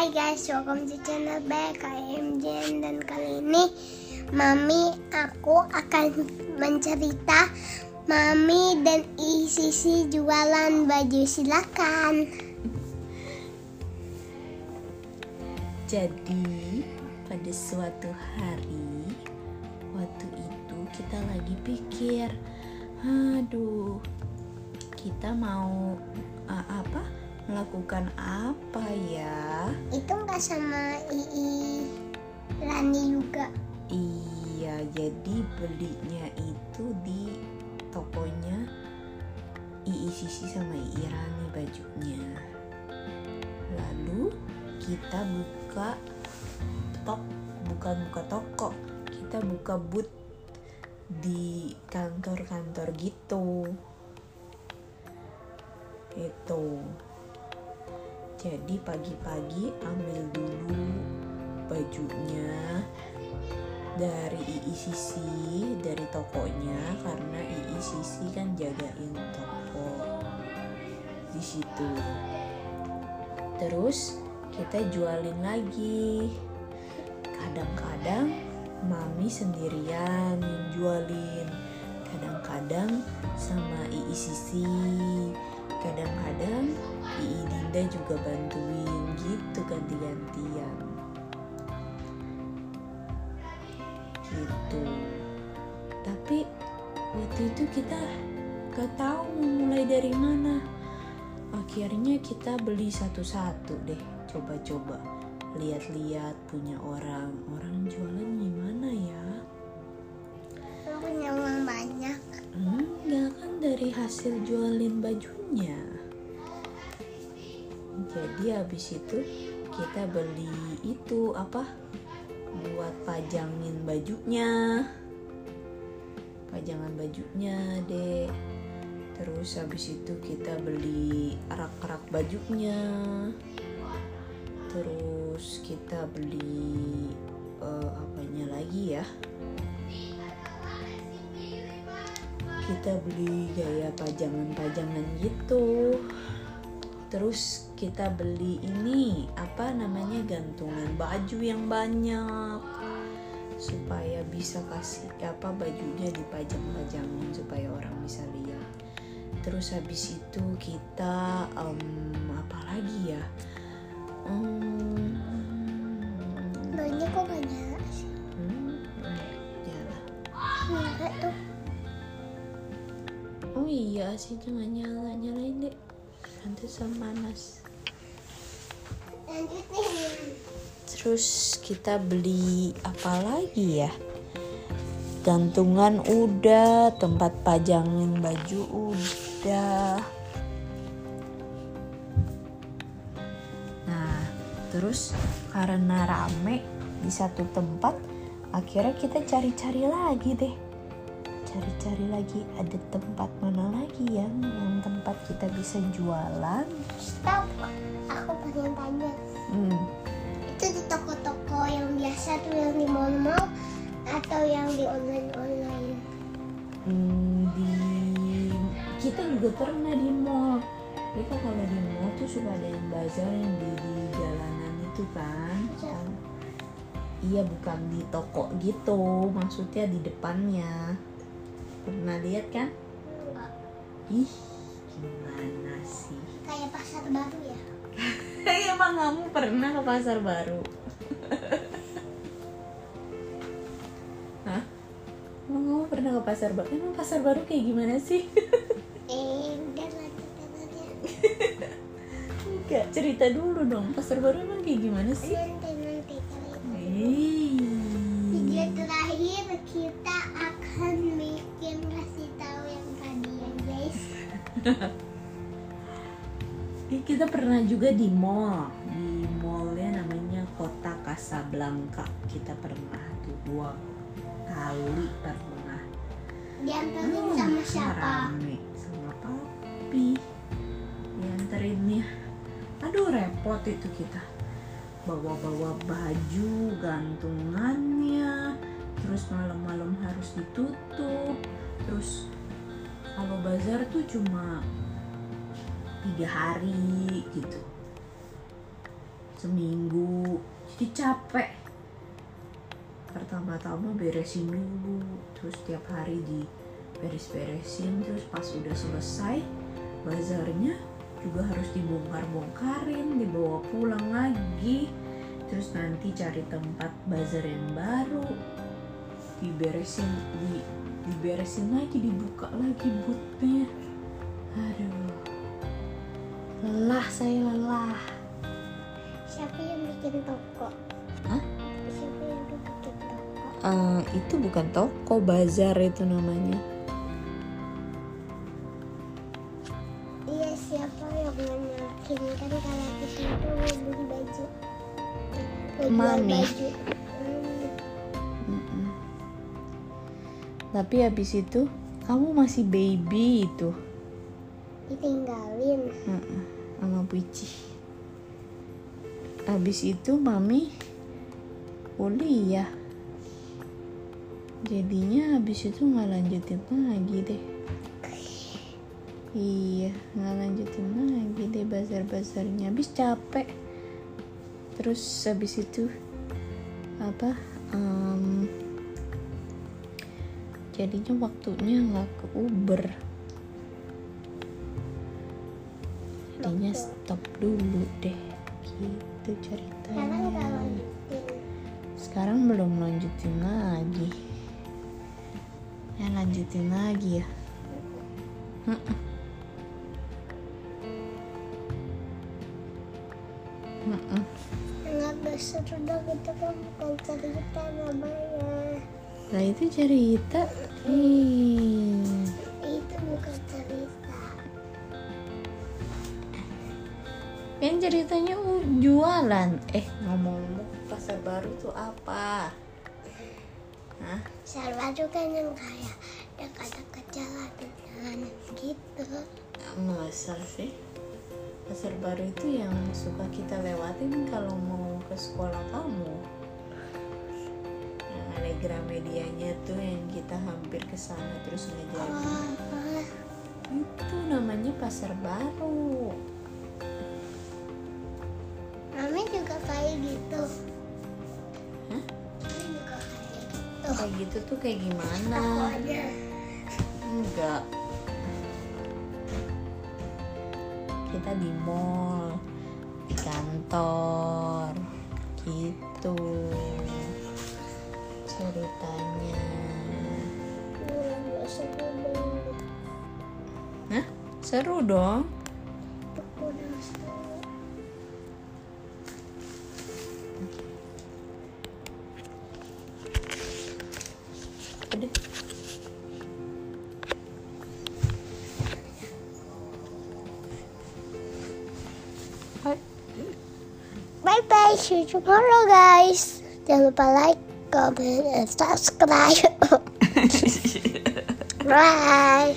Hai guys, welcome to channel Jen dan kali ini Mami aku akan mencerita Mami dan Isisi jualan baju silakan. Jadi pada suatu hari waktu itu kita lagi pikir, aduh kita mau uh, apa melakukan apa ya? Itu nggak sama Ii Rani juga. Iya, jadi belinya itu di tokonya Ii Sisi sama Ii Rani bajunya. Lalu kita buka tok, bukan buka toko, kita buka booth di kantor-kantor gitu. Itu. Jadi pagi-pagi ambil dulu bajunya dari II Sisi dari tokonya karena II Sisi kan jagain toko di situ. Terus kita jualin lagi. Kadang-kadang mami sendirian jualin. Kadang-kadang sama II Sisi. Kadang-kadang II Dinda juga bantuin gitu ganti-gantian. gitu. Tapi waktu itu kita gak tahu mulai dari mana. Akhirnya kita beli satu-satu deh coba-coba. Lihat-lihat punya orang. Orang jualan gimana ya? Punya uang banyak. Enggak kan dari hasil jualin bajunya jadi habis itu kita beli itu apa buat pajangin bajunya. Pajangan bajunya deh terus habis itu kita beli rak-rak bajunya. Terus kita beli uh, apanya lagi ya kita beli gaya pajangan-pajangan gitu terus kita beli ini apa namanya gantungan baju yang banyak supaya bisa kasih apa bajunya dipajang-pajangin supaya orang bisa lihat terus habis itu kita um, apa lagi ya um, Banyak kok banyak sih. hmm, nyala. Merah tuh. Iya sih jangan nyala nyalain deh nanti sama panas. Terus kita beli apa lagi ya? Gantungan udah, tempat pajangin baju udah. Nah, terus karena rame di satu tempat, akhirnya kita cari-cari lagi deh. Cari-cari lagi ada tempat mana lagi yang yang tempat kita bisa jualan. Stop. Aku pengen tanya. Hmm, Itu di toko-toko yang biasa tuh yang di mall-mall atau yang di online-online? Hmm, di kita juga pernah di mall kita kalau di mall tuh suka ada yang bazar yang di, di jalanan itu kan Iya. Kan- iya bukan di toko gitu maksudnya di depannya pernah lihat kan Enggak. ih gimana sih Kayak pasar baru ya? emang kamu pernah ke pasar baru Hah? Emang kamu pernah ke pasar baru? Emang pasar baru kayak gimana sih? Eh, udah aja. Enggak, cerita dulu dong. Pasar baru emang kayak gimana sih? Nanti nanti kali Ih. Video terakhir kita Ih, kita pernah juga di mall. Di mallnya namanya Kota Casablanca. Kita pernah tuh dua kali pernah. Diantarin Hmm, sama siapa? Rame sama papi. Dianterinnya. Aduh repot itu kita. Bawa-bawa baju, gantungannya, terus malam-malam harus ditutup. Terus kalau bazar tuh cuma tiga hari gitu. Seminggu. Jadi capek. Pertama-tama beresin dulu terus tiap hari di beres-beresin terus pas udah selesai bazarnya juga harus dibongkar-bongkarin dibawa pulang lagi. Terus nanti cari tempat bazar yang baru diberesin di diberesin lagi dibuka lagi bootnya aduh lelah saya lelah Siapa yang bikin toko? Hah? Siapa yang bikin toko? Eh, itu bukan toko bazar itu namanya Iya siapa yang meyakinkan kalau kita itu beli baju? Mami. Baju. Tapi habis itu kamu masih baby itu. Ditinggalin. Mm-mm, sama Puji habis itu mami kuliah. Jadinya habis itu nggak lanjutin lagi deh. Iya nggak lanjutin lagi deh bazar-bazarnya. Habis capek. Terus habis itu apa em, jadinya waktunya nggak ke Uber jadinya stop dulu deh gitu ceritanya sekarang belum lanjutin lagi ya lanjutin lagi ya Mm-mm. Mm-mm. Nggak seru dong itu kan bukan cerita namanya. Lah itu cerita Ih, Itu bukan cerita. Kan ceritanya uh, jualan Eh ngomong-ngomong pasar baru tuh apa? Hah? Salvador kan yang kayak dekat-dekat jalan-jalan gitu. Nggak Masa sih? Pasar baru itu yang suka kita lewatin kalau mau ke sekolah kamu Yang Gramedianya tuh yang kita hampir ke sana terus nggak jadi Oh, Itu namanya pasar baru Mami juga kayak gitu. Hah? Juga kayak gitu. Kayak gitu tuh kayak gimana? Enggak. Kita di mall, di kantor, gitu ceritanya. Hah? Seru dong. Bye bye, see you tomorrow guys. Jangan lupa like, comment, and uh, subscribe. Bye. Bye.